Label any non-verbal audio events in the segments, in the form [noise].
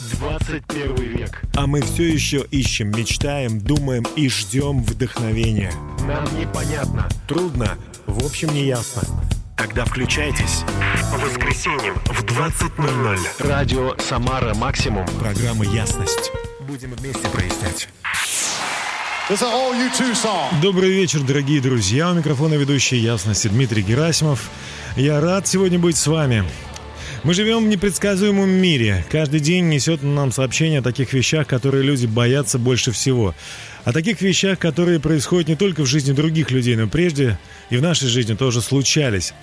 21 век. А мы все еще ищем, мечтаем, думаем и ждем вдохновения. Нам непонятно. Трудно, в общем, не ясно. Тогда включайтесь. По воскресеньям в 20.00. Радио «Самара Максимум». Программа «Ясность». Будем вместе прояснять. Добрый вечер, дорогие друзья. У микрофона ведущий Ясности Дмитрий Герасимов. Я рад сегодня быть с вами. Мы живем в непредсказуемом мире. Каждый день несет нам сообщения о таких вещах, которые люди боятся больше всего. О таких вещах, которые происходят не только в жизни других людей, но прежде и в нашей жизни тоже случались.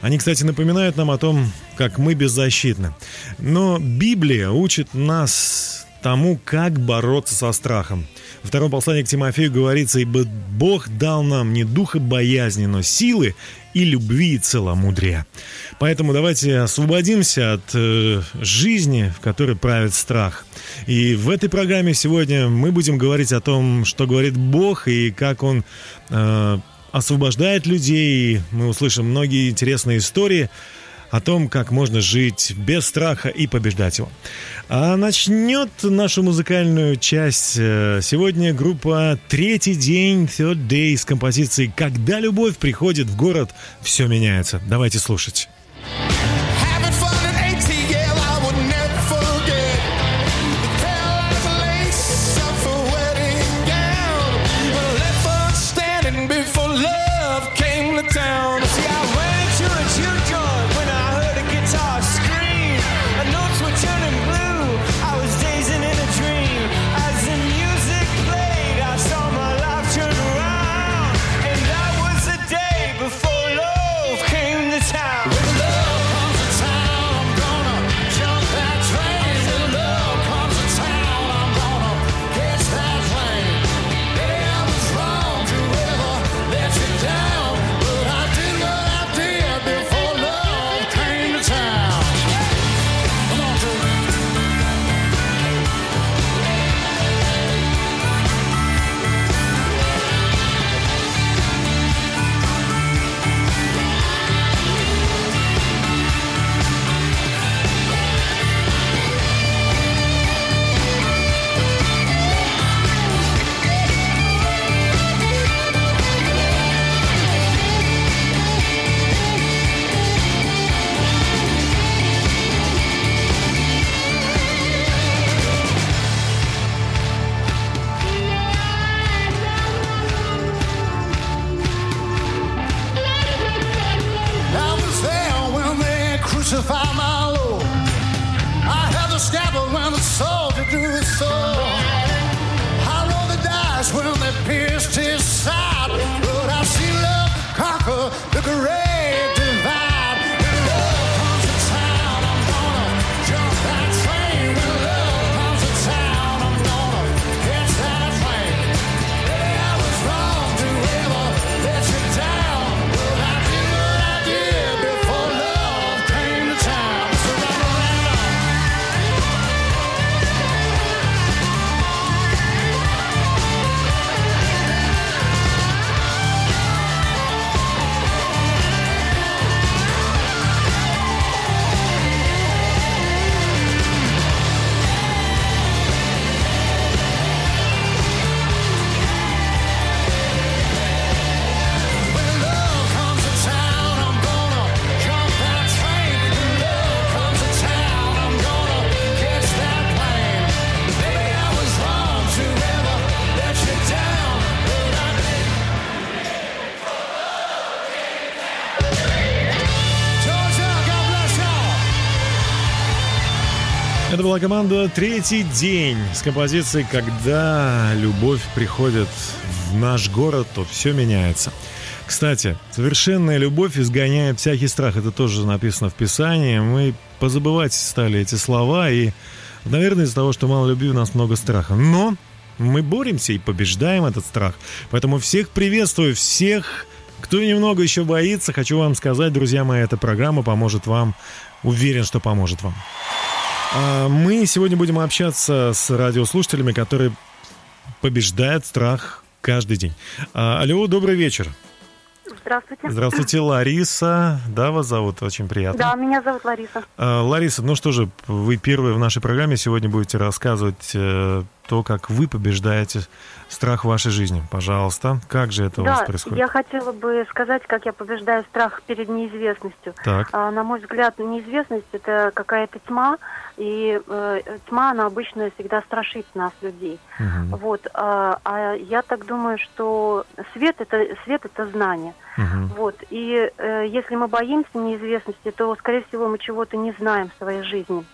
Они, кстати, напоминают нам о том, как мы беззащитны. Но Библия учит нас тому, как бороться со страхом. Во втором послании к Тимофею говорится, «Ибо Бог дал нам не духа боязни, но силы и любви и целомудрия». Поэтому давайте освободимся от э, жизни, в которой правит страх. И в этой программе сегодня мы будем говорить о том, что говорит Бог и как Он э, освобождает людей. Мы услышим многие интересные истории о том, как можно жить без страха и побеждать его. А начнет нашу музыкальную часть э, сегодня группа «Третий день» Third Day с композицией «Когда любовь приходит в город, все меняется». Давайте слушать. Была команда «Третий день» с композицией «Когда любовь приходит в наш город, то все меняется». Кстати, совершенная любовь изгоняет всякий страх. Это тоже написано в Писании. Мы позабывать стали эти слова. И, наверное, из-за того, что мало любви, у нас много страха. Но мы боремся и побеждаем этот страх. Поэтому всех приветствую, всех, кто немного еще боится. Хочу вам сказать, друзья мои, эта программа поможет вам. Уверен, что поможет вам. А, мы сегодня будем общаться с радиослушателями, которые побеждают страх каждый день. А, алло, добрый вечер. Здравствуйте. Здравствуйте, Лариса. Да, вас зовут? Очень приятно. Да, меня зовут Лариса. А, Лариса, ну что же, вы первые в нашей программе сегодня будете рассказывать э, то, как вы побеждаете страх вашей жизни. Пожалуйста, как же это да, у вас происходит? я хотела бы сказать, как я побеждаю страх перед неизвестностью. Так. А, на мой взгляд, неизвестность это какая-то тьма, и э, тьма, она обычно всегда страшит нас, людей. Мгм. Вот, а, а я так думаю, что свет это свет это знание. Мгм. Вот, и э, если мы боимся неизвестности, то, скорее всего, мы чего-то не знаем в своей жизни.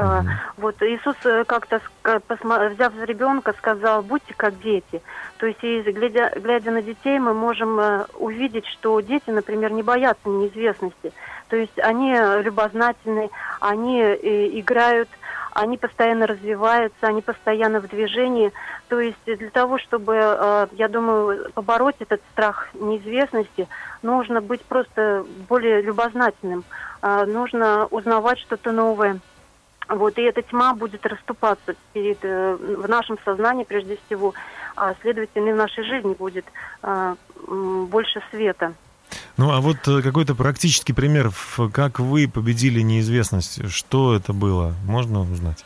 Мгм. Вот Иисус э, как-то, взяв за ребенка, сказал, будьте как дети. То есть, глядя, глядя на детей, мы можем э, увидеть, что дети, например, не боятся неизвестности. То есть они любознательны, они э, играют, они постоянно развиваются, они постоянно в движении. То есть для того, чтобы, я думаю, побороть этот страх неизвестности, нужно быть просто более любознательным. Э, Нужно узнавать что-то новое. Вот, и эта тьма будет расступаться перед, э, в нашем сознании прежде всего, а следовательно и в нашей жизни будет э, м, больше света. Ну, а вот э, какой-то практический пример, как вы победили неизвестность. Что это было? Можно узнать?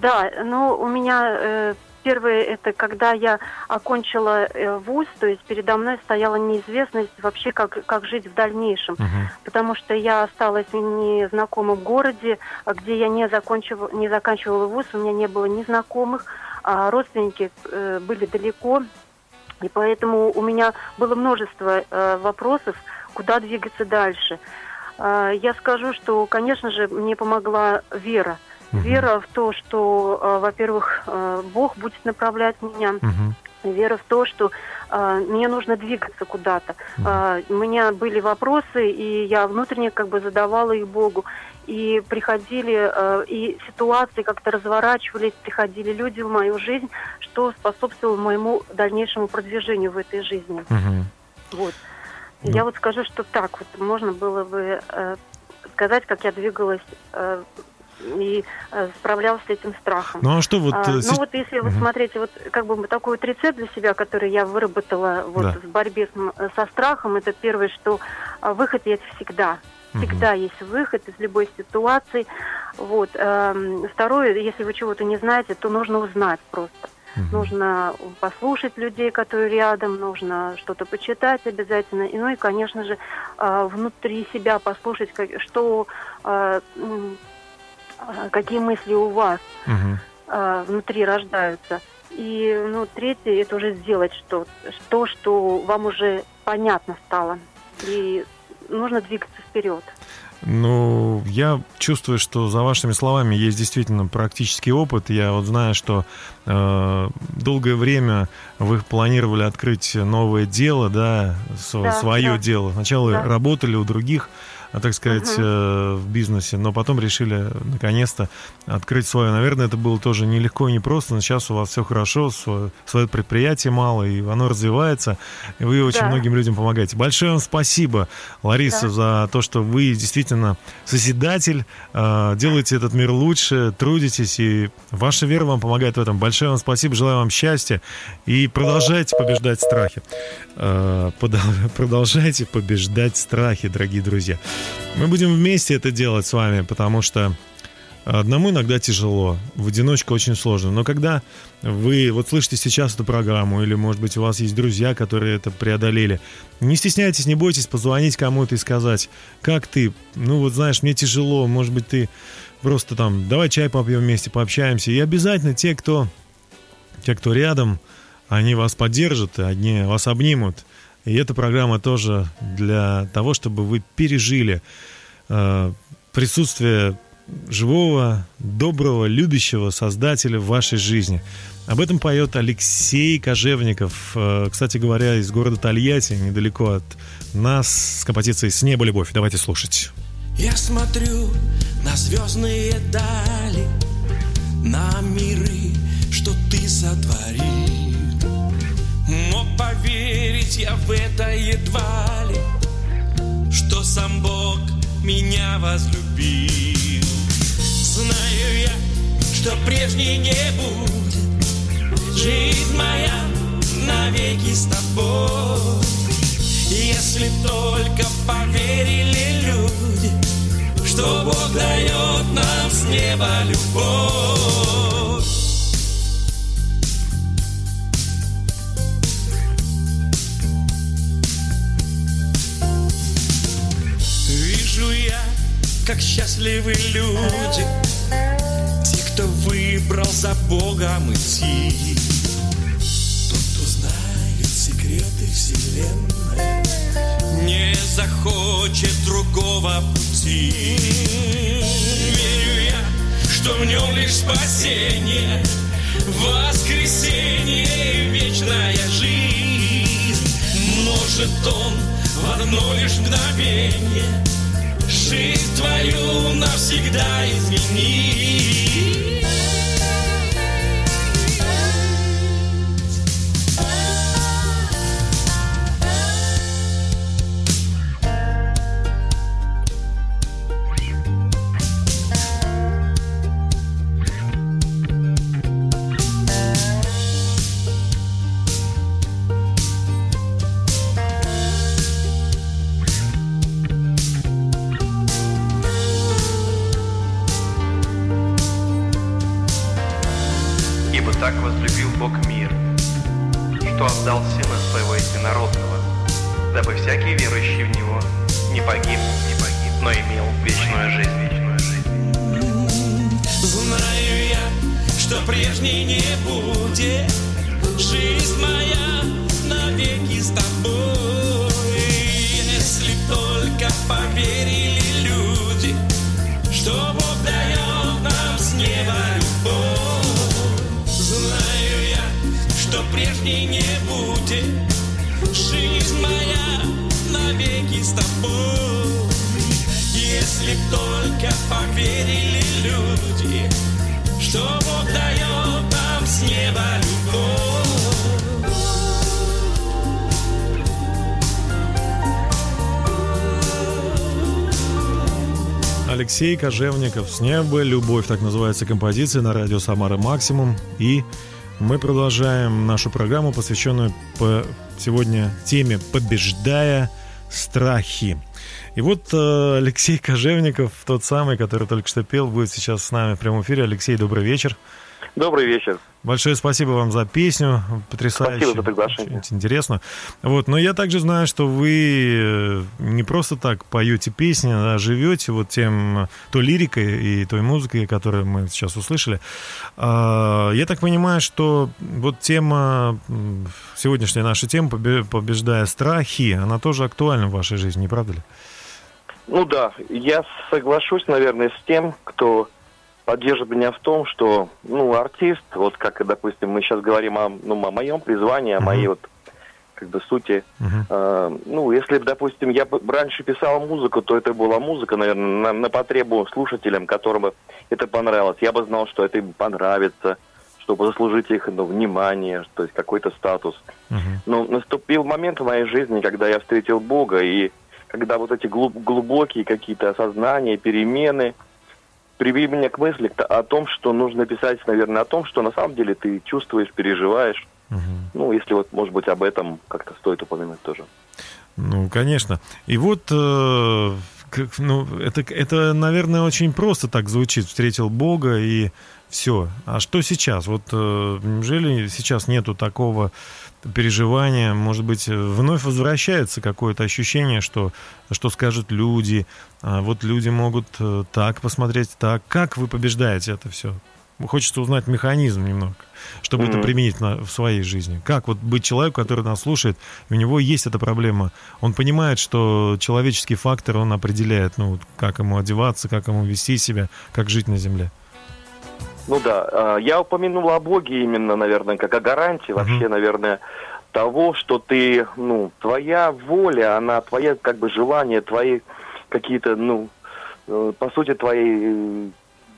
Да, ну у меня э, первое это когда я окончила э, вуз, то есть передо мной стояла неизвестность вообще как как жить в дальнейшем, Мгм. потому что я осталась в незнакомом городе, а где я не закончила не заканчивала вуз, у меня не было ни знакомых, а родственники э, были далеко, и поэтому у меня было множество э, вопросов, куда двигаться дальше. Э, я скажу, что, конечно же, мне помогла вера. Мгм. Вера в то, что, э, во-первых, э, Бог будет направлять меня. Мгм. Вера в то, что э, мне нужно двигаться куда-то. Э, у меня были вопросы, и я внутренне как бы задавала их Богу. И приходили, э, и ситуации как-то разворачивались, приходили люди в мою жизнь, что способствовало моему дальнейшему продвижению в этой жизни. Мгм. Вот. Ну. Я вот скажу, что так вот можно было бы э, сказать, как я двигалась э, и э, справлялась с этим страхом. Ну, а что вот... А, э, ну вот если вы смотрите, вот как бы такой вот рецепт для себя, который я выработала вот Да. в борьбе с со страхом, это первое, что а, выход есть всегда. Всегда есть выход из любой ситуации. Вот. эм, Второе, если вы чего-то не знаете, то нужно узнать просто. Мгм. Нужно послушать людей, которые рядом, нужно что-то почитать обязательно. И, ну и, конечно же, а, внутри себя послушать, как- что, какие мысли у вас а, внутри рождаются. И, ну, третье, это уже сделать что то, что вам уже понятно стало. И нужно двигаться вперед. Ну, я чувствую, что за вашими словами есть действительно практический опыт. Я вот знаю, что э, долгое время вы планировали открыть новое дело, да, Да, свое да. дело. Сначала Да. работали у других, а, так сказать, э, в бизнесе, но потом решили наконец-то открыть свое. Наверное, это было тоже нелегко и непросто, но сейчас у вас все хорошо, свое, свое предприятие мало, и оно развивается, и вы очень Да. многим людям помогаете. Большое вам спасибо, Лариса, Да. за то, что вы действительно созидатель, э, делаете этот мир лучше, трудитесь, и ваша вера вам помогает в этом. Большое вам спасибо, желаю вам счастья, и продолжайте побеждать страхи. Э, [laughs] Продолжайте побеждать страхи, дорогие друзья. Мы будем вместе это делать с вами, потому что одному иногда тяжело, в одиночку очень сложно. Но когда вы вот слышите сейчас эту программу, или, может быть, у вас есть друзья, которые это преодолели, не стесняйтесь, не бойтесь позвонить кому-то и сказать, как ты, ну вот знаешь, мне тяжело, может быть, ты просто там, давай чай попьем вместе, пообщаемся. И обязательно те, кто, те, кто рядом, они вас поддержат, и одни вас обнимут. И эта программа тоже для того, чтобы вы пережили э, присутствие живого, доброго, любящего Создателя в вашей жизни. Об этом поет Алексей Кожевников, э, кстати говоря, из города Тольятти, недалеко от нас, с композицией «С неба любовь». Давайте слушать. Я смотрю на звездные дали, на миры, что ты сотворил. Но поверить я в это едва ли, что сам Бог меня возлюбил. Знаю я, что прежней не будет, жизнь моя навеки с тобой. Если только поверили люди, что Бог дает нам с неба любовь. Как счастливы люди, те, кто выбрал за Богом идти. Тот, кто знает секреты вселенной, не захочет другого пути. Верю я, что в нем лишь спасение, воскресенье и вечная жизнь. Может он в одно лишь мгновение жизнь твою навсегда изменить. Ибо так возлюбил Бог мир, что отдал Сына Своего Единородного, дабы всякий верующий в Него не погиб, не погиб, но имел вечную жизнь. Вечную жизнь. Знаю я, что прежней не будет Жизнь моя навеки с тобой Если только поверили прежней не будет Жизнь моя навеки с тобой если б только поверили люди, что Бог дает нам с неба любовь. Алексей Кожевников «С неба любовь» так называется композиция на радио «Самара Максимум». И мы продолжаем нашу программу, посвященную по сегодня теме «Побеждая страхи». И вот э, Алексей Кожевников, тот самый, который только что пел, будет сейчас с нами в прямом эфире. Алексей, добрый вечер. Добрый вечер. Большое спасибо вам за песню, потрясающе. Спасибо за приглашение. Очень интересно. Вот, но я также знаю, что вы э, не просто так поете песни, а живете вот тем, той лирикой и той музыкой, которую мы сейчас услышали. А, Я так понимаю, что вот тема, сегодняшняя наша тема, побе- побеждая страхи, она тоже актуальна в вашей жизни, не правда ли? Ну да, я соглашусь, наверное, с тем, кто поддержит меня в том, что, ну, артист, вот как, допустим, мы сейчас говорим о, ну, о моем призвании, о моей вот, как бы, сути. Мгм. Э, ну, если, бы, допустим, я бы раньше писал музыку, то это была музыка, наверное, на, на потребу слушателям, которым это понравилось. Я бы знал, что это им понравится, чтобы заслужить их ну, внимание, то есть какой-то статус. Мгм. Но наступил момент в моей жизни, когда я встретил Бога, и когда вот эти глуб- глубокие какие-то осознания, перемены привели меня к мысли о том, что нужно писать, наверное, о том, что на самом деле ты чувствуешь, переживаешь. Мгм. Ну, если вот, может быть, об этом как-то стоит упомянуть тоже. Ну, конечно. И вот, э, как, ну, это, это, наверное, очень просто так звучит. Встретил Бога и все. А что сейчас? Вот э, неужели сейчас нету такого переживания? Может быть, вновь возвращается какое-то ощущение, что, что скажут люди. А вот люди могут э, так посмотреть, так. Как вы побеждаете это все? Хочется узнать механизм немного, чтобы это Мгм. применить на- в своей жизни. Как вот быть человеку, который нас слушает, у него есть эта проблема. Он понимает, что человеческий фактор, он определяет, ну, как ему одеваться, как ему вести себя, как жить на земле. Ну да, э, я упомянул о Боге именно, наверное, как о гарантии вообще, наверное, того, что ты, ну, твоя воля, она, твоя, как бы, желание, твои какие-то, ну, э, по сути, твои э,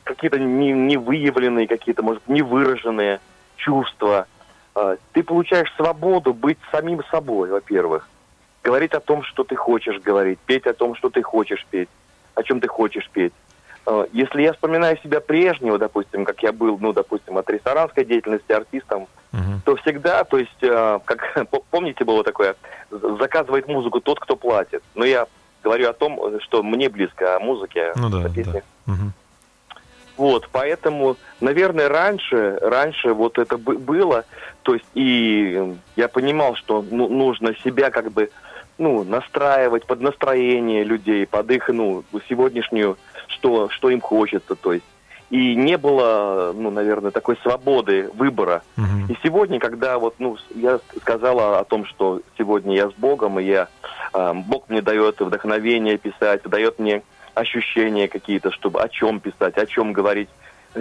какие-то не, невыявленные, какие-то, может, невыраженные чувства. Э, Ты получаешь свободу быть самим собой, во-первых. Говорить о том, что ты хочешь говорить, петь о том, что ты хочешь петь, о чем ты хочешь петь. Э, если я вспоминаю себя прежнего, допустим, как я был, ну, допустим, от ресторанской деятельности артистом, Мгм. то всегда, то есть, э, как [laughs] помните, было такое, заказывает музыку тот, кто платит. Но я говорю о том, что мне близко о музыке, Ну да, о песне. да. Мгм. Вот, поэтому, наверное, раньше, раньше вот это бы- было, то есть и я понимал, что ну, нужно себя как бы, ну, настраивать под настроение людей, под их, ну, сегодняшнюю, что, что им хочется, то есть. И не было, ну, наверное, такой свободы выбора. Мгм. И сегодня, когда вот, ну, я сказала о том, что сегодня я с Богом, и я, э, Бог мне дает вдохновение писать, дает мне ощущения какие-то, чтобы о чем писать, о чем говорить.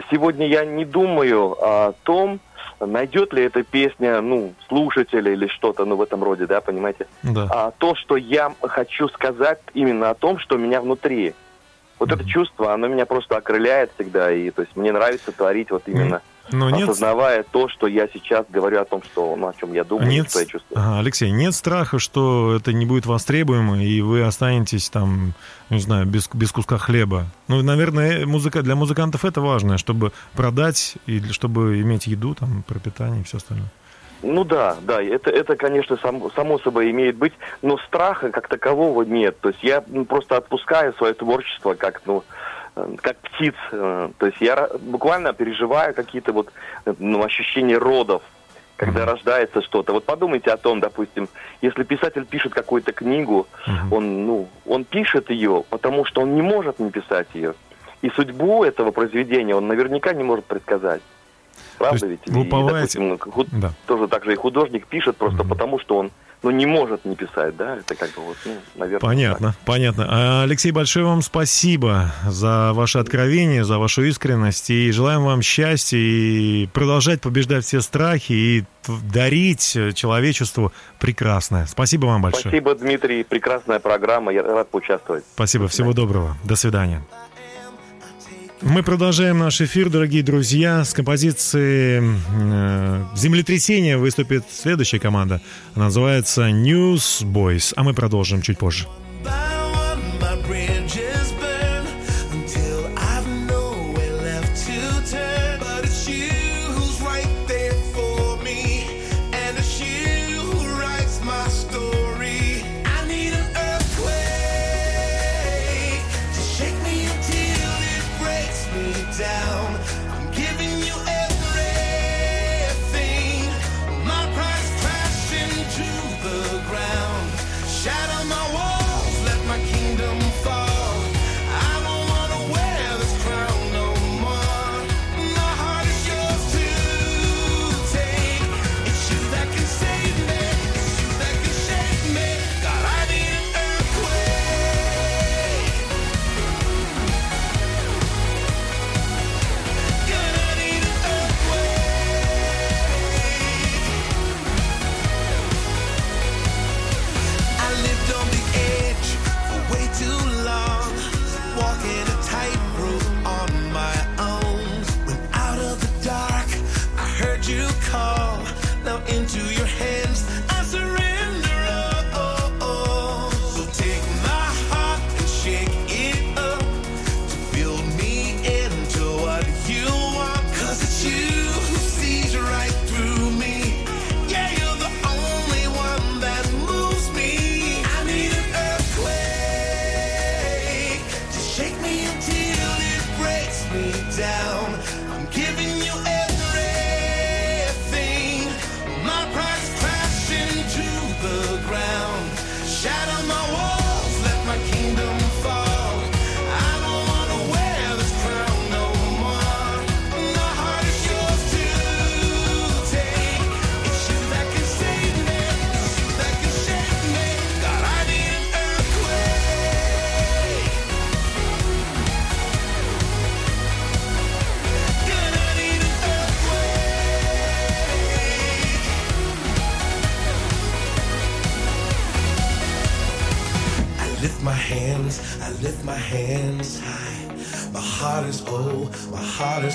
Сегодня я не думаю о том, найдет ли эта песня, ну, слушателя или что-то, ну, в этом роде, да, понимаете? Да. А то, что я хочу сказать именно о том, что у меня внутри. Вот это чувство, оно меня просто окрыляет всегда, и то есть мне нравится творить вот именно Но нет, осознавая то, что я сейчас говорю о том, что, ну, о чем я думаю, нет, что я чувствую. ага, Алексей, нет страха, что это не будет востребуемо, и вы останетесь там, не знаю, без, без куска хлеба. Ну, наверное, музыка, для музыкантов это важно, чтобы продать и чтобы иметь еду, там, пропитание и все остальное. Ну да, да, это, это конечно, сам- само собой имеет быть, но страха как такового нет. То есть я ну, просто отпускаю свое творчество как, ну, э, как птиц. э, То есть я буквально переживаю какие-то вот э, ну, ощущения родов, когда рождается что-то. Вот подумайте о том, допустим, если писатель пишет какую-то книгу, Мгм. он, ну, он пишет ее, потому что он не может не писать ее. И судьбу этого произведения он наверняка не может предсказать. Правда То ведь? вы И, уповаете- допустим, ну, худ- Да. тоже так же и художник пишет просто Мгм. потому, что он ну, не может не писать, да? Это как бы вот, ну, наверное. Понятно, понятно. А, Алексей, большое вам спасибо за ваше откровение, за вашу искренность. И желаем вам счастья и продолжать побеждать все страхи и дарить человечеству прекрасное. Спасибо вам так. большое. Спасибо, Дмитрий. Прекрасная программа. Я рад поучаствовать. Спасибо, всего доброго. До свидания. Мы продолжаем наш эфир, дорогие друзья. С композиции э, «Землетрясение» выступит следующая команда. Она называется Newsboys. А мы продолжим чуть позже.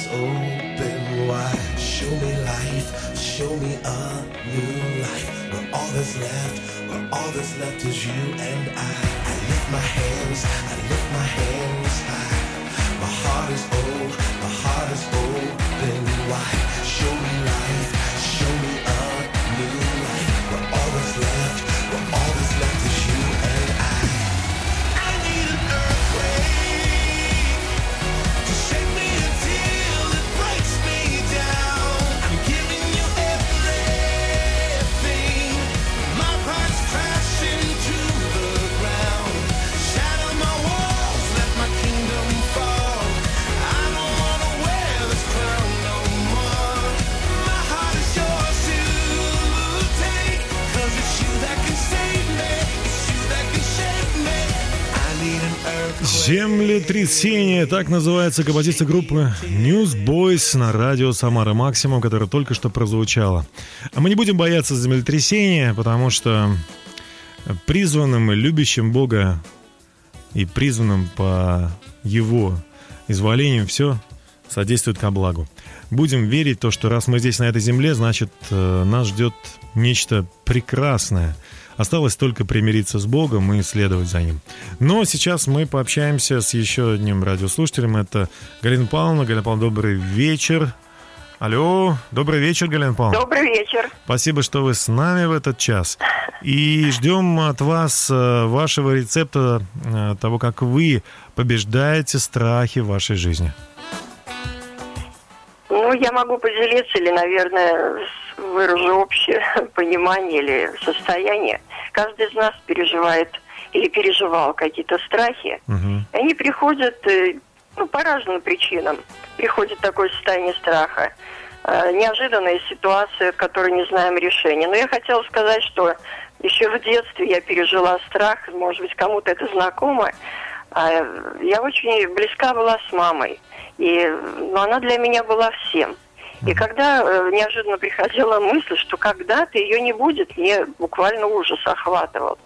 My open wide. Show me life, show me a new life. Where all that's left, where all that's left is you and I. I lift my hands, I lift my hands Землетрясение, так называется композиция группы Newsboys на радио Самара Максимум, которая только что прозвучала. А мы не будем бояться землетрясения, потому что призванным и любящим Бога и призванным по Его изволению все содействует ко благу. Будем верить то, что раз мы здесь на этой земле, значит, э, нас ждет нечто прекрасное. Осталось только примириться с Богом и следовать за Ним. Но сейчас мы пообщаемся с еще одним радиослушателем. Это Галина Павловна. Галина Павловна, добрый вечер. Алло, добрый вечер, Галина Павловна. Добрый вечер. Спасибо, что вы с нами в этот час. И ждем от вас э, вашего рецепта э, того, как вы побеждаете страхи в вашей жизни. Ну, я могу поделиться или, наверное, выражу общее [laughs] понимание или состояние. Каждый из нас переживает или переживал какие-то страхи. И Они приходят э, ну, по разным причинам. Приходит такое состояние страха. Э, Неожиданная ситуация, в которой не знаем решения. Но я хотела сказать, что еще в детстве я пережила страх, может быть, кому-то это знакомо. А, Я очень близка была с мамой. И ну, она для меня была всем. И когда э, неожиданно приходила мысль, что когда-то ее не будет, мне буквально ужас охватывал.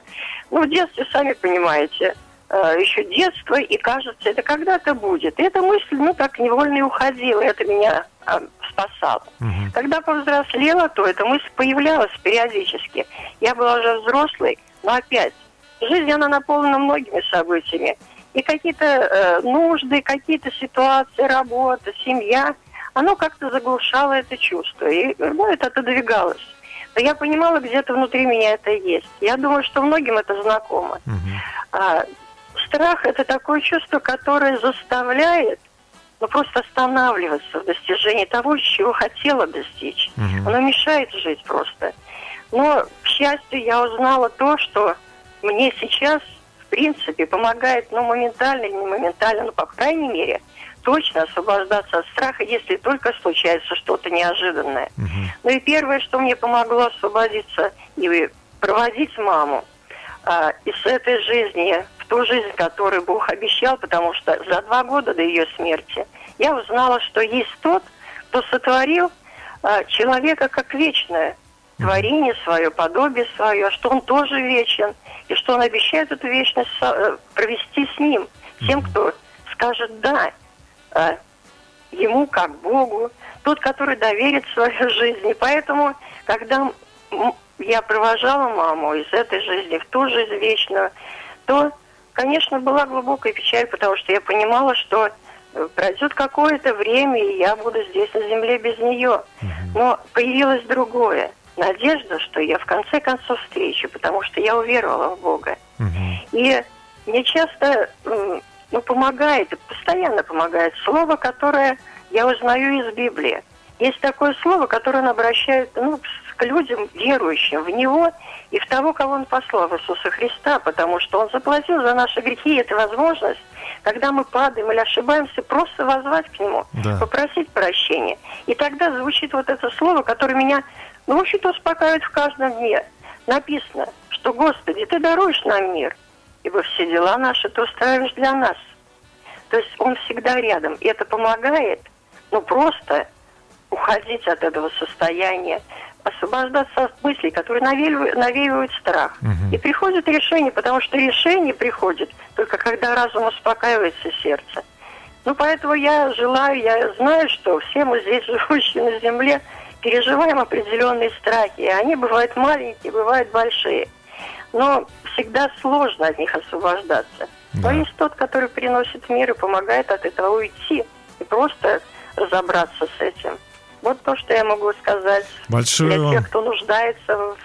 Ну, в детстве, сами понимаете, э, еще детство, и кажется, это когда-то будет. И эта мысль, ну, так невольно и уходила, и это меня а, спасало. Когда повзрослела, то эта мысль появлялась периодически. Я была уже взрослой, но опять, жизнь, она наполнена многими событиями. И какие-то э, нужды, какие-то ситуации, работа, семья, оно как-то заглушало это чувство. И ну, это отодвигалось. Но я понимала, где-то внутри меня это есть. Я думаю, что многим это знакомо. А, страх – это такое чувство, которое заставляет ну, просто останавливаться в достижении того, чего хотела достичь. Оно мешает жить просто. Но, к счастью, я узнала то, что мне сейчас, принципе, помогает, ну, моментально или не моментально, но, по крайней мере, точно освобождаться от страха, если только случается что-то неожиданное. Ну и первое, что мне помогло освободиться и проводить маму а, из этой жизни в ту жизнь, которую Бог обещал, потому что за два года до ее смерти я узнала, что есть тот, кто сотворил а, человека как вечное творение свое, подобие свое, что он тоже вечен, и что он обещает эту вечность э, провести с ним, тем, кто скажет «да», а, ему как Богу, тот, который доверит свою [laughs] жизнь. И поэтому, когда я провожала маму из этой жизни в ту жизнь вечную, то, конечно, была глубокая печаль, потому что я понимала, что э, пройдет какое-то время, и я буду здесь на земле без нее. Но появилось другое. Надежда, что я в конце концов встречу, потому что я уверовала в Бога. И мне часто ну, помогает, постоянно помогает слово, которое я узнаю из Библии. Есть такое слово, которое он обращает ну, к людям, верующим в Него и в того, кого Он послал, в Иисуса Христа, потому что Он заплатил за наши грехи, и это возможность, когда мы падаем или ошибаемся, просто возвать к Нему, Да. попросить прощения. И тогда звучит вот это слово, которое меня, ну, в общем-то, успокаивает в каждом дне. Написано, что, Господи, Ты даруешь нам мир, ибо все дела наши Ты устраиваешь для нас. То есть Он всегда рядом. И это помогает, ну, просто уходить от этого состояния, освобождаться от мыслей, которые навеивают, навеивают страх. И приходит решение, потому что решение приходит только когда разум успокаивается сердце. Ну, поэтому я желаю, я знаю, что все мы здесь, живущие на земле, переживаем определенные страхи. И они бывают маленькие, бывают большие. Но всегда сложно от них освобождаться. Но Да. есть тот, который приносит мир и помогает от этого уйти. И просто разобраться с этим. Вот то, что я могу сказать Большое для тех, кто нуждается в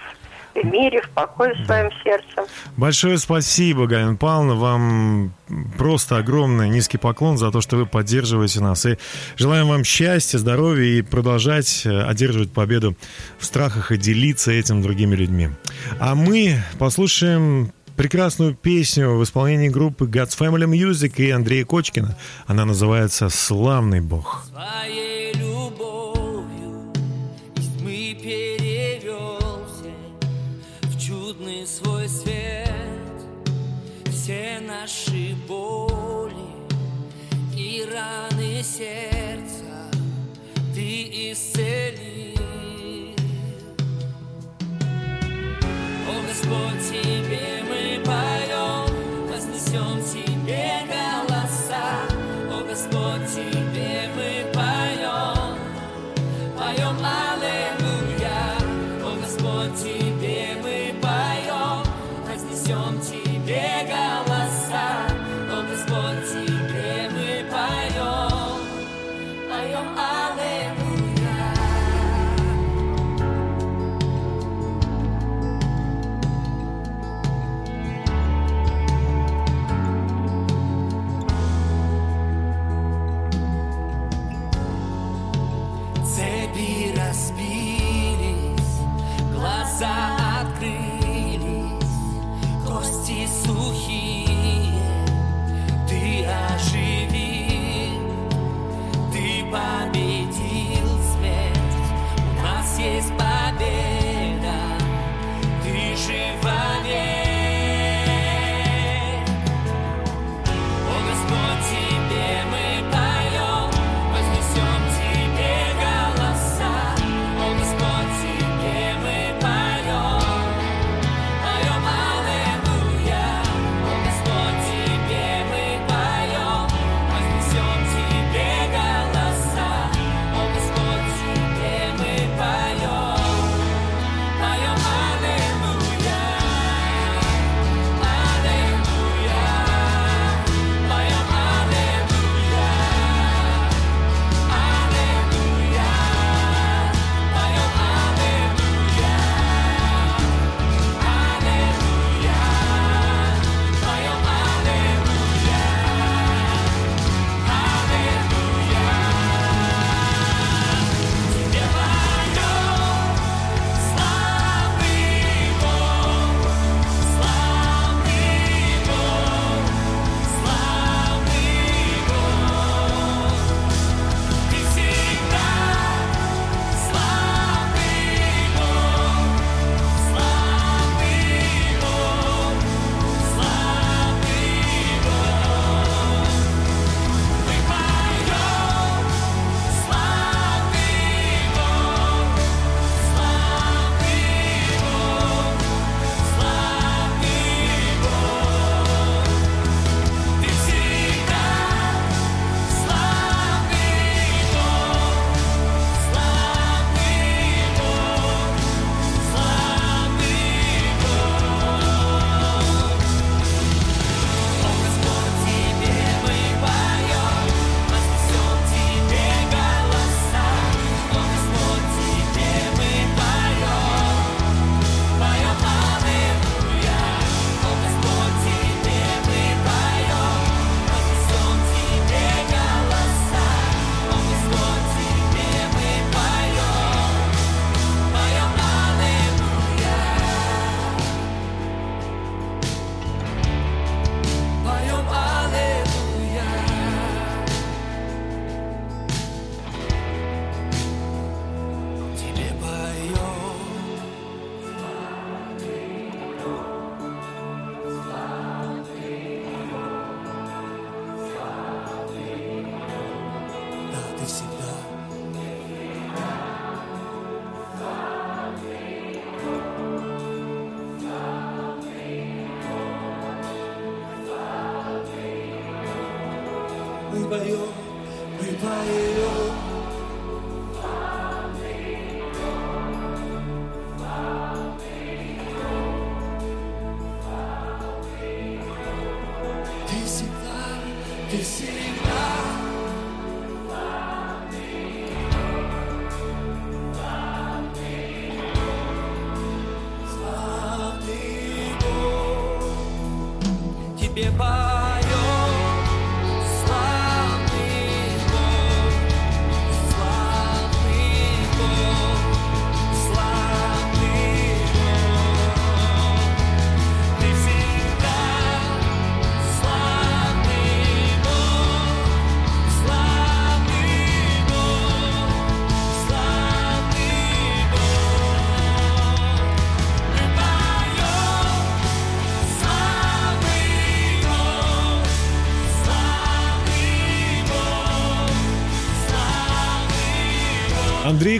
мире, в покое в своем сердце. большое спасибо, Галина Павловна. Вам просто огромный низкий поклон за то, что вы поддерживаете нас. И желаем вам счастья, здоровья и продолжать э, одерживать победу в страхах и делиться этим другими людьми. А мы послушаем прекрасную песню в исполнении группы God's Family Music и Андрея Кочкина. Она называется «Славный Бог». Своей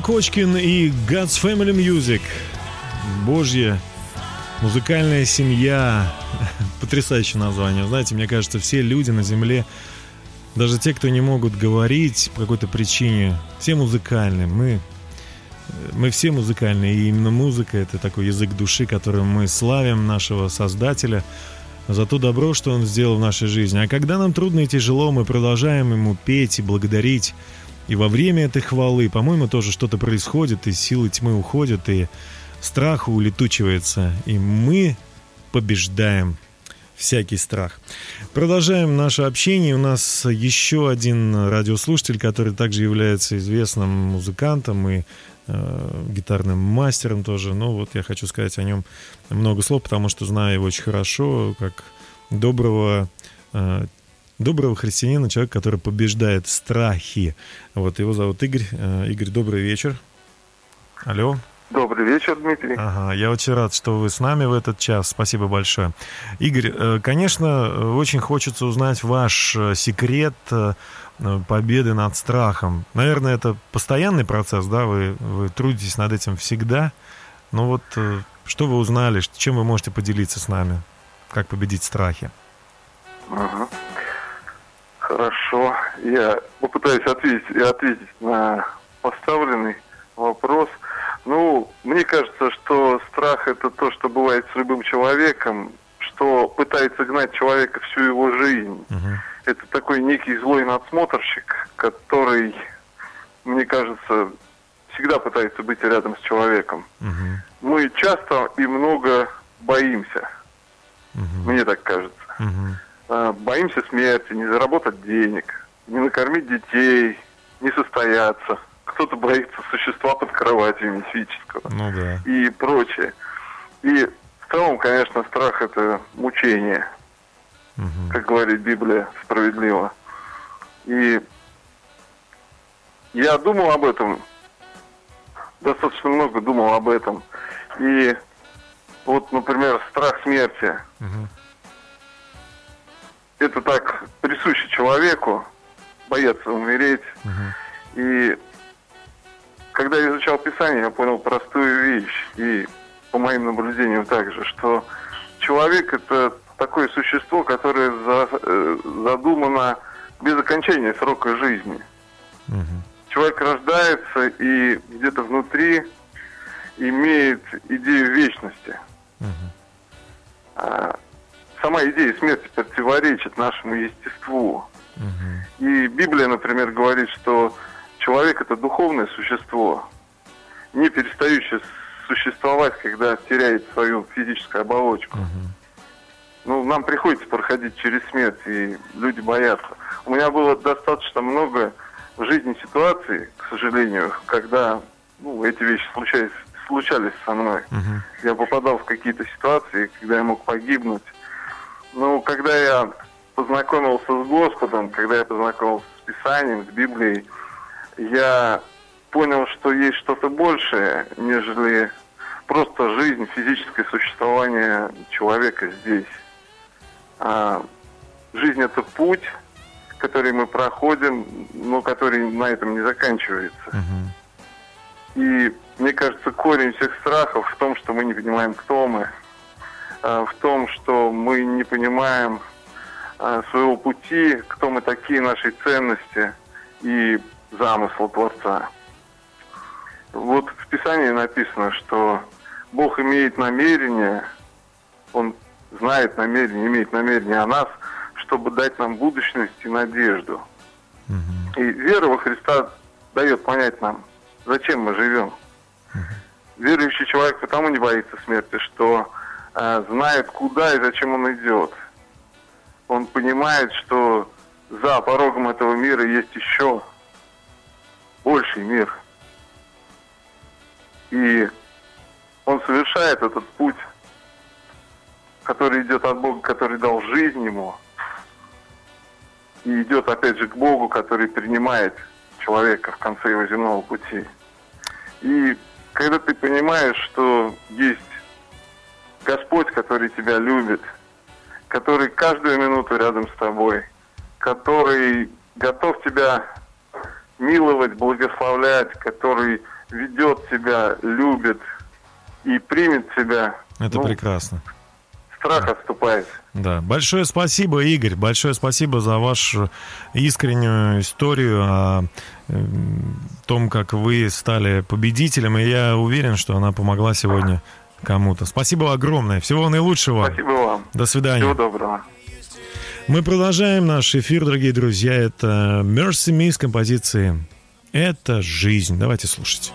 Кочкин и God's Family Music. Божья музыкальная семья. [laughs] Потрясающее название. Знаете, мне кажется, все люди на Земле, даже те, кто не могут говорить по какой-то причине, все музыкальные. Мы, мы все музыкальные, и именно музыка — это такой язык души, которым мы славим нашего Создателя за то добро, что Он сделал в нашей жизни. А когда нам трудно и тяжело, мы продолжаем Ему петь и благодарить и во время этой хвалы, по-моему, тоже что-то происходит, и силы тьмы уходят, и страх улетучивается, и мы побеждаем всякий страх. Продолжаем наше общение. У нас еще один радиослушатель, который также является известным музыкантом и э, гитарным мастером тоже. Но вот я хочу сказать о нем много слов, потому что знаю его очень хорошо, как доброго э, доброго христианина, человек, который побеждает страхи. Вот его зовут Игорь. Э, Игорь, добрый вечер. Алло. Добрый вечер, Дмитрий. Ага, я очень рад, что вы с нами в этот час. Спасибо большое. Игорь, э, конечно, очень хочется узнать ваш э, секрет победы над страхом. Наверное, это постоянный процесс, да? Вы, вы трудитесь над этим всегда. Но вот что вы узнали, чем вы можете поделиться с нами? Как победить страхи? Ага. Хорошо. Я попытаюсь ответить, ответить на поставленный вопрос. Ну, мне кажется, что страх это то, что бывает с любым человеком, что пытается гнать человека всю его жизнь. Uh-huh. Это такой некий злой надсмотрщик, который, мне кажется, всегда пытается быть рядом с человеком. Uh-huh. Мы часто и много боимся. Uh-huh. Мне так кажется. Uh-huh. А, боимся смерти, не заработать денег, не накормить детей, не состояться. Кто-то боится существа под кроватью мифического ну, да. и прочее. И в целом, конечно, страх это мучение, угу. как говорит Библия справедливо. И я думал об этом, достаточно много думал об этом. И вот, например, страх смерти. Угу это так присуще человеку, бояться умереть. Угу. И когда я изучал Писание, я понял простую вещь. И по моим наблюдениям также, что человек это такое существо, которое за, э, задумано без окончания срока жизни. Угу. Человек рождается и где-то внутри имеет идею вечности. Угу. А, сама идея смерти противоречит нашему естеству. Угу. И Библия, например, говорит, что человек это духовное существо, не перестающее существовать, когда теряет свою физическую оболочку. Угу. Ну, нам приходится проходить через смерть, и люди боятся. У меня было достаточно много в жизни ситуаций, к сожалению, когда ну, эти вещи случались, случались со мной. Угу. Я попадал в какие-то ситуации, когда я мог погибнуть. Ну, когда я познакомился с Господом, когда я познакомился с Писанием, с Библией, я понял, что есть что-то большее, нежели просто жизнь, физическое существование человека здесь. А, жизнь это путь, который мы проходим, но который на этом не заканчивается. Uh-huh. И мне кажется, корень всех страхов в том, что мы не понимаем, кто мы, в том, что мы не понимаем э, своего пути, кто мы такие, нашей ценности и замысла Творца. Вот в Писании написано, что Бог имеет намерение, Он знает намерение, имеет намерение о нас, чтобы дать нам будущность и надежду. Угу. И вера во Христа дает понять нам, зачем мы живем. Угу. Верующий человек потому не боится смерти, что Э, знает, куда и зачем он идет. Он понимает, что за порогом этого мира есть еще больший мир. И он совершает этот путь, который идет от Бога, который дал жизнь ему, и идет опять же к Богу, который принимает человека в конце его земного пути. И когда ты понимаешь, что есть Господь, который тебя любит, который каждую минуту рядом с тобой, который готов тебя миловать, благословлять, который ведет себя, любит и примет себя. Это ну, прекрасно. Страх отступает. Да, большое спасибо, Игорь, большое спасибо за вашу искреннюю историю о том, как вы стали победителем, и я уверен, что она помогла сегодня кому-то. Спасибо огромное, всего наилучшего. Спасибо вам. До свидания. Всего доброго. Мы продолжаем наш эфир, дорогие друзья. Это Mercy Me с композиции «Это жизнь». Давайте слушать.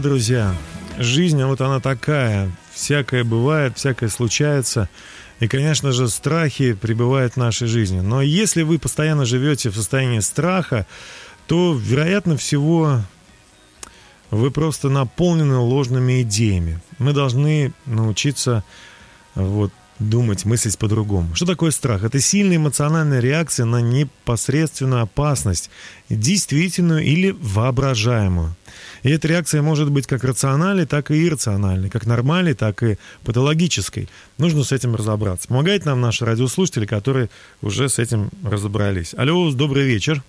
Друзья, жизнь, вот она такая. Всякое бывает, всякое случается. И, конечно же, страхи пребывают в нашей жизни. Но если вы постоянно живете в состоянии страха, то, вероятно всего, вы просто наполнены ложными идеями. Мы должны научиться вот, думать, мыслить по-другому. Что такое страх? Это сильная эмоциональная реакция на непосредственную опасность, действительную или воображаемую. И эта реакция может быть как рациональной, так и иррациональной, как нормальной, так и патологической. Нужно с этим разобраться. Помогает нам наши радиослушатели, которые уже с этим разобрались. Алло, добрый вечер.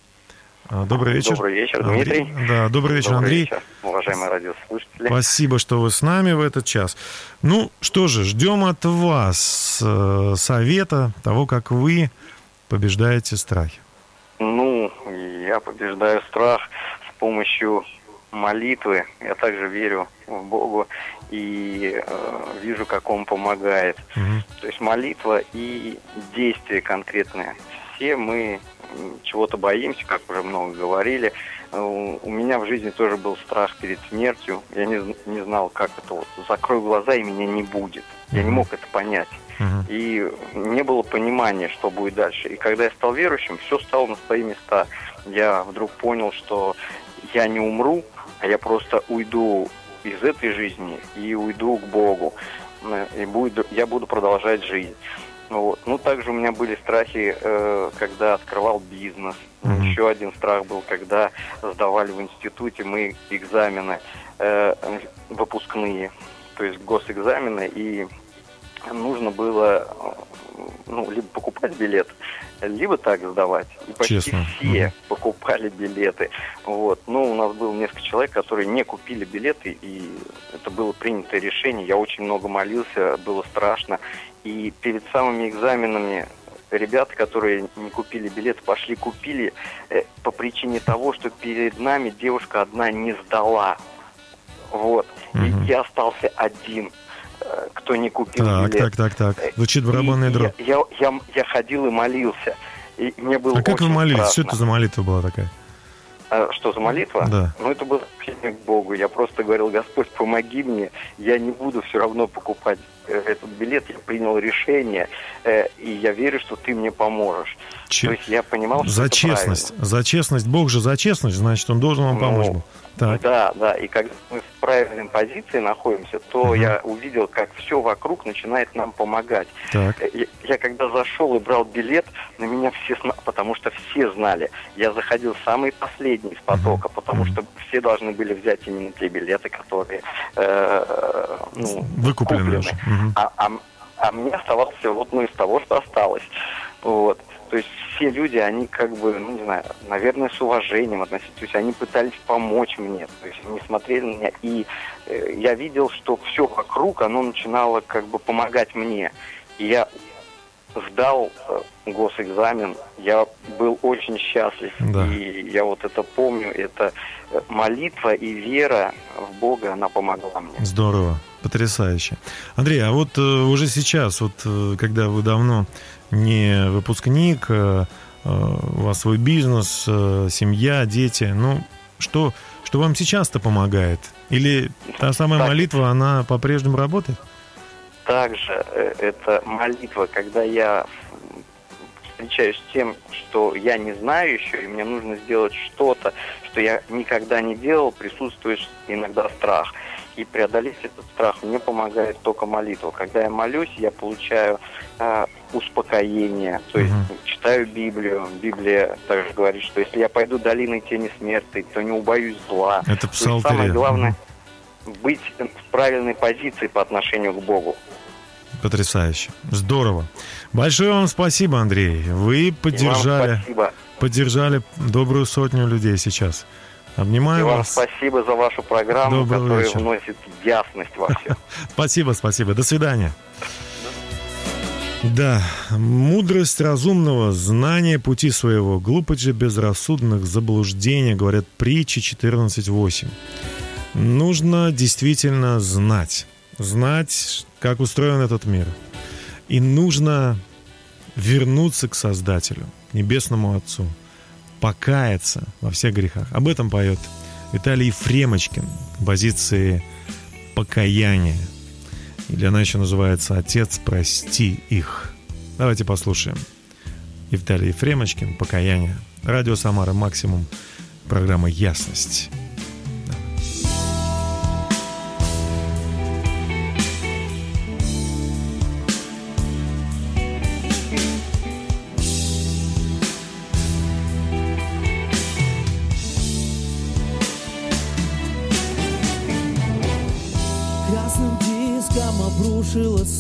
А, Добрый вечер. Добрый вечер, Андрей. Дмитрий. Да, добрый вечер, Добрый Андрей. вечер, уважаемые радиослушатели. Спасибо, что вы с нами в этот час. Ну, что же, ждем от вас э, совета того, как вы побеждаете страхи. Ну, я побеждаю страх с помощью молитвы. Я также верю в Бога и э, вижу, как Он помогает. Мгм. То есть молитва и действия конкретные. Все мы чего-то боимся, как уже много говорили. Э, У меня в жизни тоже был страх перед смертью. Я не, не знал, как это вот. Закрою глаза, и меня не будет. Я не мог это понять. Мгм. И не было понимания, что будет дальше. И когда я стал верующим, все стало на свои места. Я вдруг понял, что я не умру, я просто уйду из этой жизни и уйду к Богу. И буду, я буду продолжать жизнь. Вот. Ну, также у меня были страхи, э, когда открывал бизнес. Мгм. Еще один страх был, когда сдавали в институте мы экзамены э, выпускные, то есть госэкзамены, и нужно было э, ну, либо покупать билет, либо так сдавать. И почти Честно. все Мгм. покупали билеты. Вот. Но у нас было несколько человек, которые не купили билеты, и это было принятое решение. Я очень много молился, было страшно. И перед самыми экзаменами ребята, которые не купили билет, пошли купили э, по причине того, что перед нами девушка одна не сдала. Вот. Мгм. И я остался один, кто не купил Так, билет. так, так, так. Звучит барабанная дробь. Я, я, я, я ходил и молился. И мне было А как вы молились? Что страшно. это за молитва была такая? А, Что за молитва? Да. Ну, это было к Богу. Я просто говорил, Господь, помоги мне. Я не буду все равно покупать этот билет. Я принял решение, э, и я верю, что ты мне поможешь. Че- То есть я понимал, что За это честность. За честность. Бог же за честность, значит, он должен вам Ну, помочь. Так. Да, да. И когда мы в правильной позиции находимся, то Мгм. я увидел, как все вокруг начинает нам помогать. Так. Э, Я, я когда зашел и брал билет, на меня все знали, потому что все знали. Я заходил самый последний из потока, потому что все должны были взять именно те билеты, которые э, ну, Выкуплены куплены. уже. А, а, а мне оставалось вот ну, из того, что осталось. Вот. То есть все люди, они как бы, ну не знаю, наверное, с уважением относились. То есть они пытались помочь мне. То есть они смотрели на меня. И э, я видел, что все вокруг, оно начинало как бы помогать мне. И я сдал э, госэкзамен. Я был очень счастлив. Да. И я вот это помню. Это э, молитва и вера в Бога, она помогла мне. Здорово, потрясающе. Андрей, а вот э, уже сейчас, вот э, когда вы давно не выпускник, э, э, у вас свой бизнес, э, семья, дети, ну что, что вам сейчас-то помогает? Или та самая Так. молитва, она по-прежнему работает? Также э, это молитва, когда я встречаюсь с тем, что я не знаю еще, и мне нужно сделать что-то, что я никогда не делал, присутствует иногда страх. И преодолеть этот страх мне помогает только молитва. Когда я молюсь, я получаю э, успокоение. То есть Мгм. читаю Библию. Библия также говорит, что если я пойду долиной тени смерти, то не убоюсь зла. Это То есть самое псалтырь. главное быть в правильной позиции по отношению к Богу. Потрясающе. Здорово. Большое вам спасибо, Андрей. Вы поддержали, спасибо. поддержали добрую сотню людей сейчас. Обнимаю И вам вас. спасибо за вашу программу, Доброго которая вечера. вносит ясность во все. [laughs] Спасибо, спасибо. До свидания. Да, мудрость разумного, знание пути своего, глупость же безрассудных, заблуждения, говорят притчи 14.8. Нужно действительно знать, знать, как устроен этот мир. И нужно вернуться к Создателю, Небесному Отцу, покаяться во всех грехах. Об этом поет Виталий Ефремочкин в позиции покаяния. Или она еще называется «Отец, прости их». Давайте послушаем. Виталий Ефремочкин, «Покаяние». Радио «Самара. Максимум». Программа «Ясность».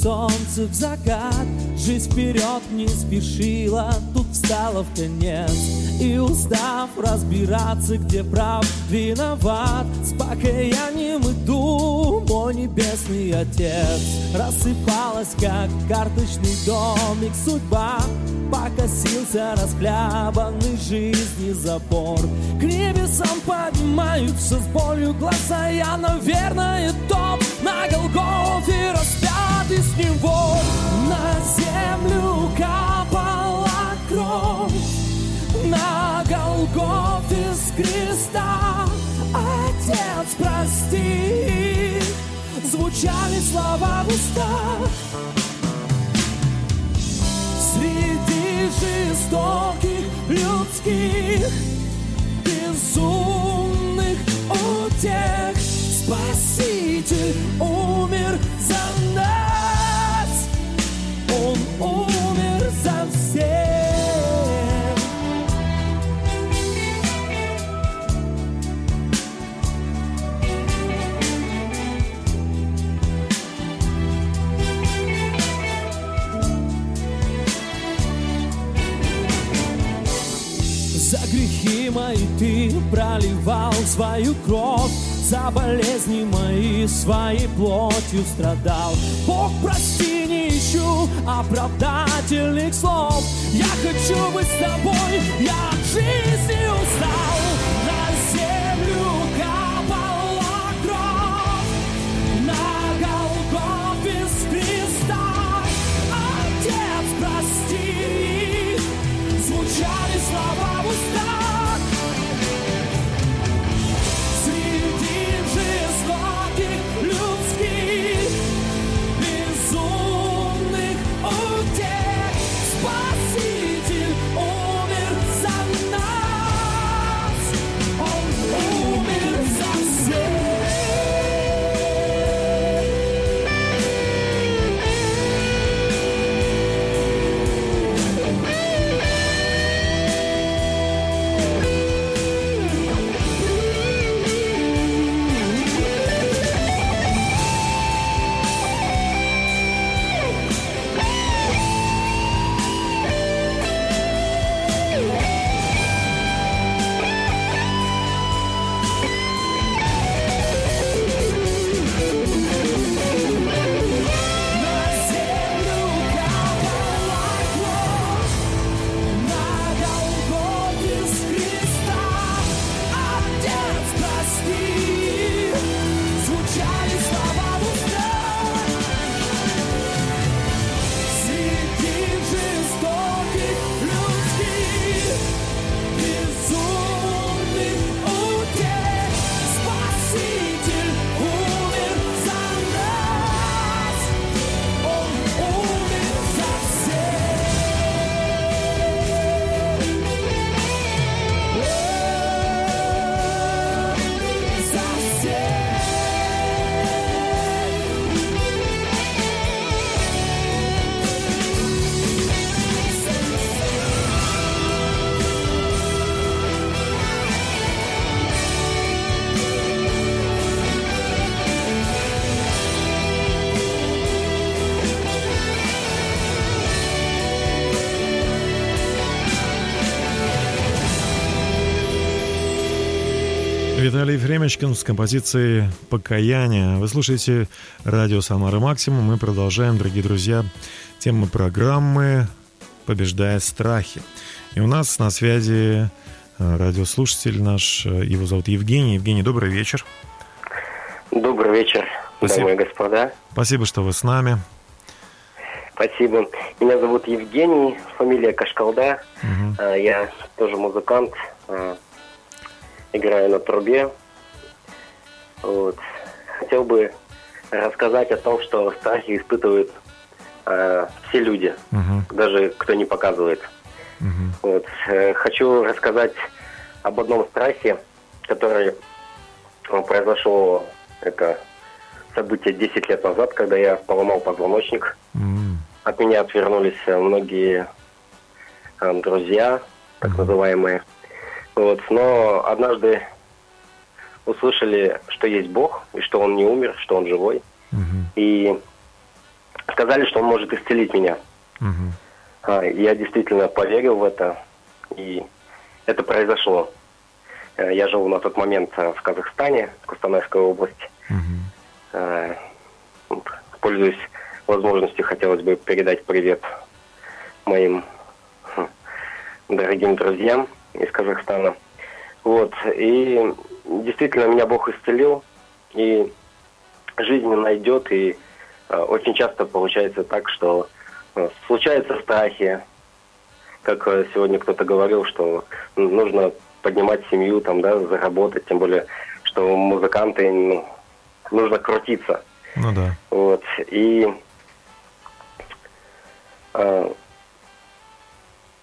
Солнце в закат. Жизнь вперед не спешила, тут встала в конец. И устав разбираться, где прав, виноват. С покаянием иду, мой небесный отец. Рассыпалась, как карточный домик, судьба Покосился расхлябанный жизни забор. К небесам поднимаются с болью глаза Я, наверное, топ на Голгофе распят и с него На землю капала кровь. На Голгофе с креста Отец, прости Звучали слова в устах. Среди жестоких людских безумных утех Спаситель умер за нас мои ты проливал свою кровь. За болезни мои своей плотью страдал. Бог, прости, не ищу оправдательных слов. Я хочу быть с тобой, я от жизни устал Виталий Фремечкин с композицией «Покаяние». Вы слушаете радио «Самара Максимум». Мы продолжаем, дорогие друзья, тему программы «Побеждая страхи». И у нас на связи э, радиослушатель наш, э, его зовут Евгений. Евгений, добрый вечер. Добрый вечер, Спасибо. дамы и господа. Спасибо, что вы с нами. Спасибо. Меня зовут Евгений, фамилия Кашкалда. А, Я тоже музыкант, играю на трубе. Вот. Хотел бы рассказать о том, что страхи испытывают а, все люди, Мгм. даже кто не показывает. Мгм. Вот. Э, Хочу рассказать об одном страхе, который э, произошло, это событие 10 лет назад, когда я поломал позвоночник. М. От меня отвернулись э, многие э, друзья, так называемые. Вот. Но однажды услышали, что есть Бог, и что Он не умер, что Он живой. И сказали, что Он может исцелить меня. Мгм. А, Я действительно поверил в это, и это произошло. Э, Я жил на тот момент э, в Казахстане, Костанайской области. Вот, Пользуясь возможностью, хотелось бы передать привет моим хм, дорогим друзьям из Казахстана. Вот. И действительно меня Бог исцелил, и жизнь найдет, и э, очень часто получается так, что э, случаются страхи, как э, сегодня кто-то говорил, что нужно поднимать семью, там, да, заработать, тем более, что музыканты, ну, нужно крутиться. Ну да. Вот. И э,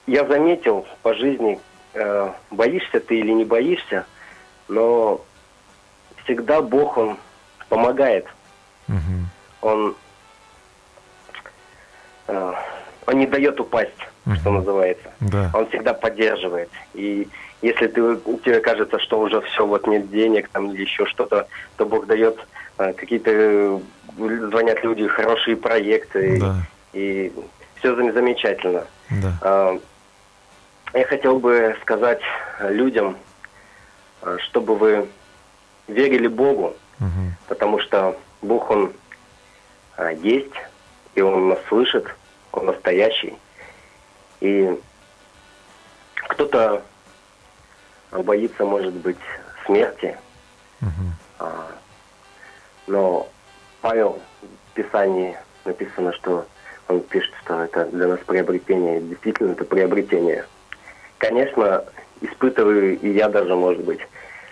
я заметил по жизни, э, боишься ты или не боишься, но всегда Бог, Он помогает. Он, э, он не дает упасть, что называется. Да. Он всегда поддерживает. И если ты, тебе кажется, что уже все, вот нет денег там или еще что-то, то Бог дает э, какие-то, звонят люди, хорошие проекты. Да. И все замечательно. Да. Я хотел бы сказать людям, а, э, чтобы вы верили Богу, потому что Бог, Он э, есть, и Он нас слышит, Он настоящий. И кто-то боится, может быть, смерти, а, но Павел в Писании написано, что он пишет, что это для нас приобретение. Действительно, это приобретение. Конечно, испытываю и я даже, может быть,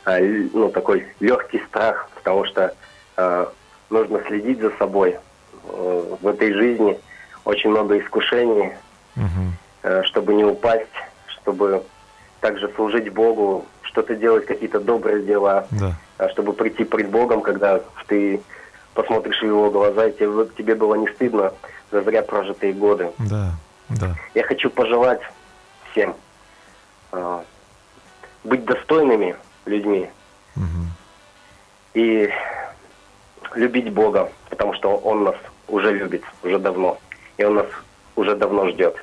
а, ну, такой легкий страх, потому что а, нужно следить за собой. Э, В этой жизни очень много искушений, э, чтобы не упасть, чтобы также служить Богу, что-то делать, какие-то добрые дела, Да. а чтобы прийти пред Богом, когда ты посмотришь в Его глаза, и тебе, тебе было не стыдно за зря прожитые годы. Да, да. Я хочу пожелать всем быть достойными людьми и любить Бога, потому что Он нас уже любит, уже давно, и Он нас уже давно ждет.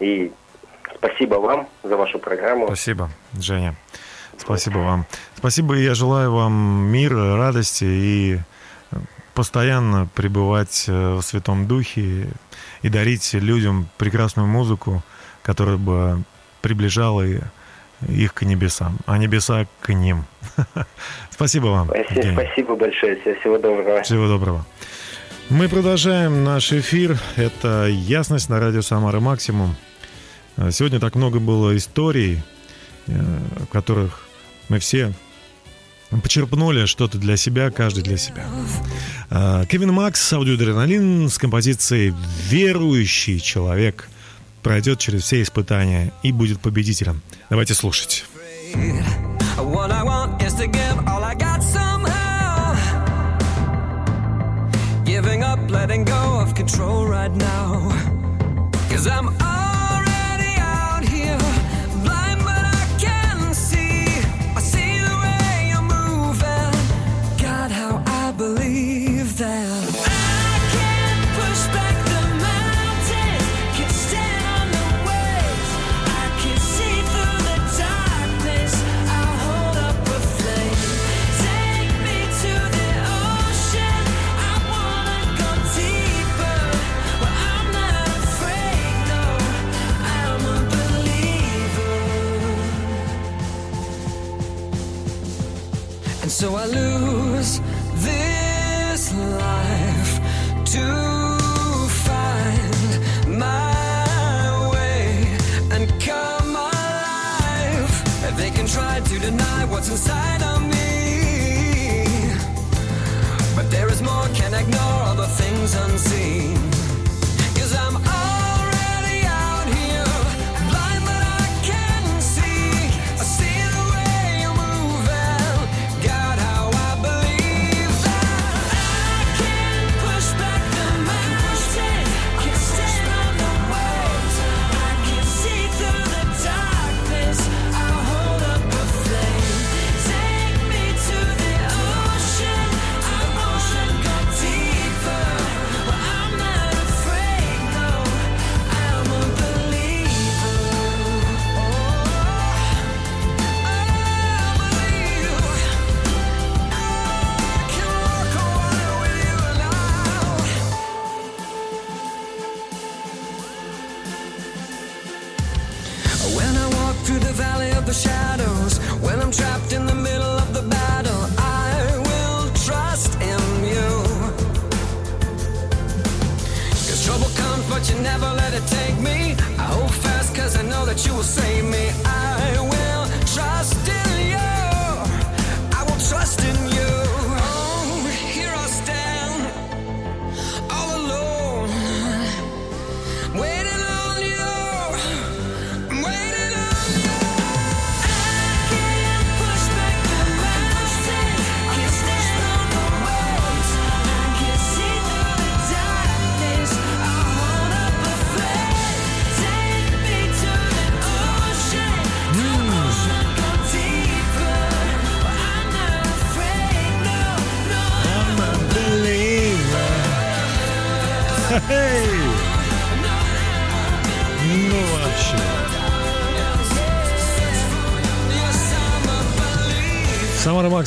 И спасибо вам за вашу программу. Спасибо, Женя. Спасибо вам. Спасибо, и я желаю вам мира, радости и постоянно пребывать э, в Святом Духе и дарить людям прекрасную музыку, которая бы приближала и- их к небесам, а небеса к ним. [laughs] Спасибо вам. Спасибо, Евгений. спасибо большое. Всего, доброго. Всего доброго. Мы продолжаем наш эфир. Это «Ясность» на радио «Самара Максимум». Э, Сегодня так много было историй, э, в которых мы все почерпнули что-то для себя, каждый для себя. Э, Кевин Макс, аудиоадреналин с композицией «Верующий человек» пройдет через все испытания и будет победителем. Давайте слушать. Up. Cause I'm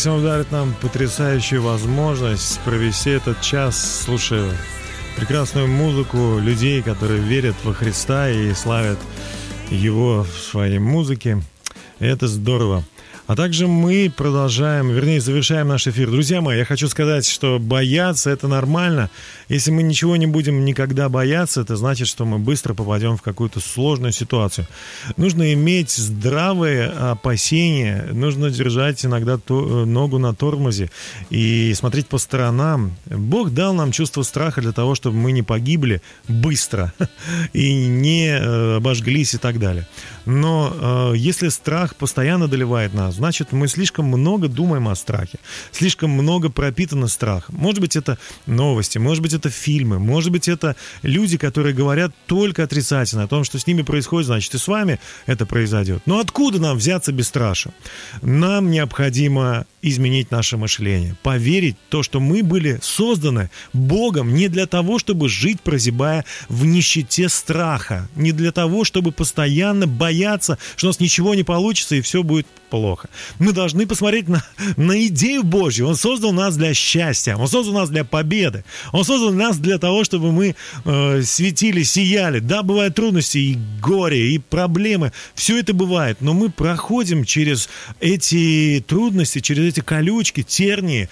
Максимум дарит нам потрясающую возможность провести этот час, слушая прекрасную музыку людей, которые верят во Христа и славят Его в своей музыке. Это здорово. А также мы продолжаем, вернее, завершаем наш эфир. Друзья мои, я хочу сказать, что бояться это нормально. Если мы ничего не будем никогда бояться, это значит, что мы быстро попадем в какую-то сложную ситуацию. Нужно иметь здравые опасения, нужно держать иногда то, ногу на тормозе и смотреть по сторонам. Бог дал нам чувство страха для того, чтобы мы не погибли быстро [laughs] и не э, обожглись и так далее. Но э, если страх постоянно доливает нас, значит, мы слишком много думаем о страхе, слишком много пропитано страхом. Может быть, это новости, может быть, это фильмы, может быть, это люди, которые говорят только отрицательно о том, что с ними происходит, значит, и с вами это произойдет. Но откуда нам взяться без страха? Нам необходимо изменить наше мышление, поверить в то, что мы были созданы Богом не для того, чтобы жить, прозябая в нищете страха, не для того, чтобы постоянно бояться, что у нас ничего не получится и все будет плохо. Мы должны посмотреть на, на идею Божью. Он создал нас для счастья, Он создал нас для победы, Он создал нас для того, чтобы мы э, светили, сияли. Да, бывают трудности и горе, и проблемы, все это бывает, но мы проходим через эти трудности, через эти колючки, тернии,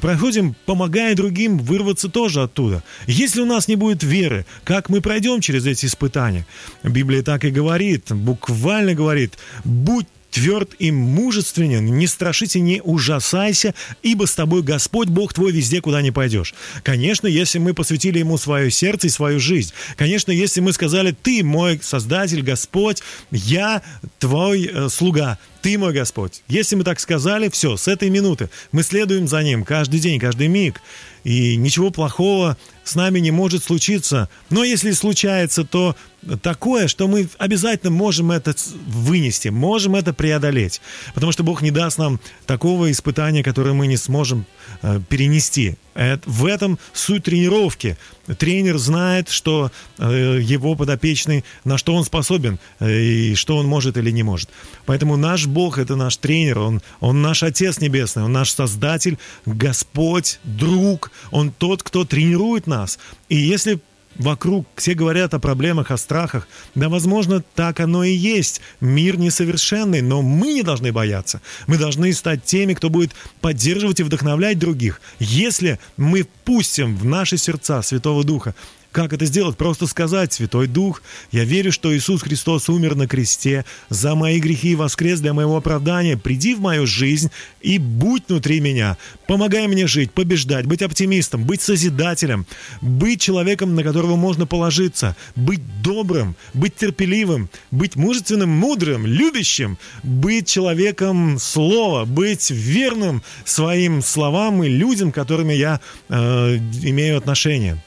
проходим, помогая другим вырваться тоже оттуда. Если у нас не будет веры, как мы пройдем через эти испытания? Библия так и говорит, буквально говорит, будь тверд и мужественен, не страшись не ужасайся, ибо с тобой Господь Бог твой везде, куда не пойдешь. Конечно, если мы посвятили Ему свое сердце и свою жизнь. Конечно, если мы сказали, ты мой Создатель, Господь, я твой э, слуга, ты мой Господь. Если мы так сказали, все, с этой минуты мы следуем за Ним каждый день, каждый миг. И ничего плохого с нами не может случиться. Но если случается, то такое, что мы обязательно можем это вынести, можем это преодолеть. Потому что Бог не даст нам такого испытания, которое мы не сможем э, перенести. Это, в этом суть тренировки. Тренер знает, что э, его подопечный, на что он способен, э, и что он может или не может. Поэтому наш Бог — это наш тренер, он, он наш Отец Небесный, он наш Создатель, Господь, друг, он тот, кто тренирует нас. И если вокруг все говорят о проблемах, о страхах. Да, возможно, так оно и есть. Мир несовершенный, но мы не должны бояться. Мы должны стать теми, кто будет поддерживать и вдохновлять других. Если мы впустим в наши сердца Святого Духа, как это сделать? Просто сказать, Святой Дух, я верю, что Иисус Христос умер на кресте за мои грехи и воскрес для моего оправдания. Приди в мою жизнь и будь внутри меня. Помогай мне жить, побеждать, быть оптимистом, быть созидателем, быть человеком, на которого можно положиться, быть добрым, быть терпеливым, быть мужественным, мудрым, любящим, быть человеком слова, быть верным своим словам и людям, которыми я э, имею отношение.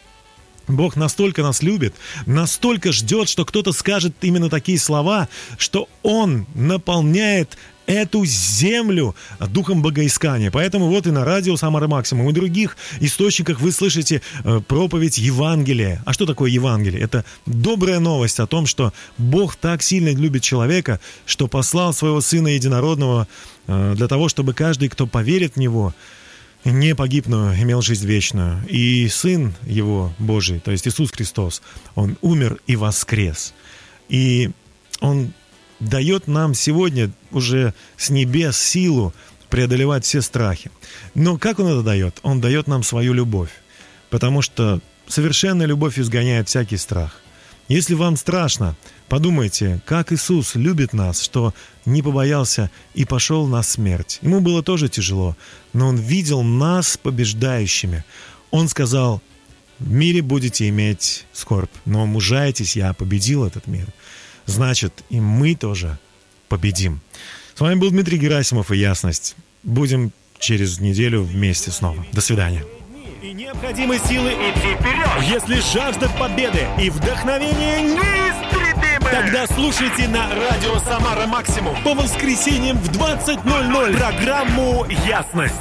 Бог настолько нас любит, настолько ждет, что кто-то скажет именно такие слова, что Он наполняет эту землю духом богоискания. Поэтому вот и на радио Самара Максимум, и других источниках вы слышите э, проповедь Евангелия. А что такое Евангелие? Это добрая новость о том, что Бог так сильно любит человека, что послал своего Сына Единородного э, для того, чтобы каждый, кто поверит в Него, не погиб, но имел жизнь вечную. И Сын Его Божий, то есть Иисус Христос, Он умер и воскрес. И Он дает нам сегодня уже с небес силу преодолевать все страхи. Но как Он это дает? Он дает нам свою любовь. Потому что совершенная любовь изгоняет всякий страх. Если вам страшно, подумайте, как Иисус любит нас, что не побоялся и пошел на смерть. Ему было тоже тяжело, но Он видел нас побеждающими. Он сказал, в мире будете иметь скорбь, но мужайтесь, я победил этот мир. Значит, и мы тоже победим. С вами был Дмитрий Герасимов и Ясность. Будем через неделю вместе снова. До свидания. И необходимы силы идти вперед. Если жажда победы и вдохновение неистребимы, тогда слушайте на радио Самара Максимум по воскресеньям в 20.00 программу «Ясность».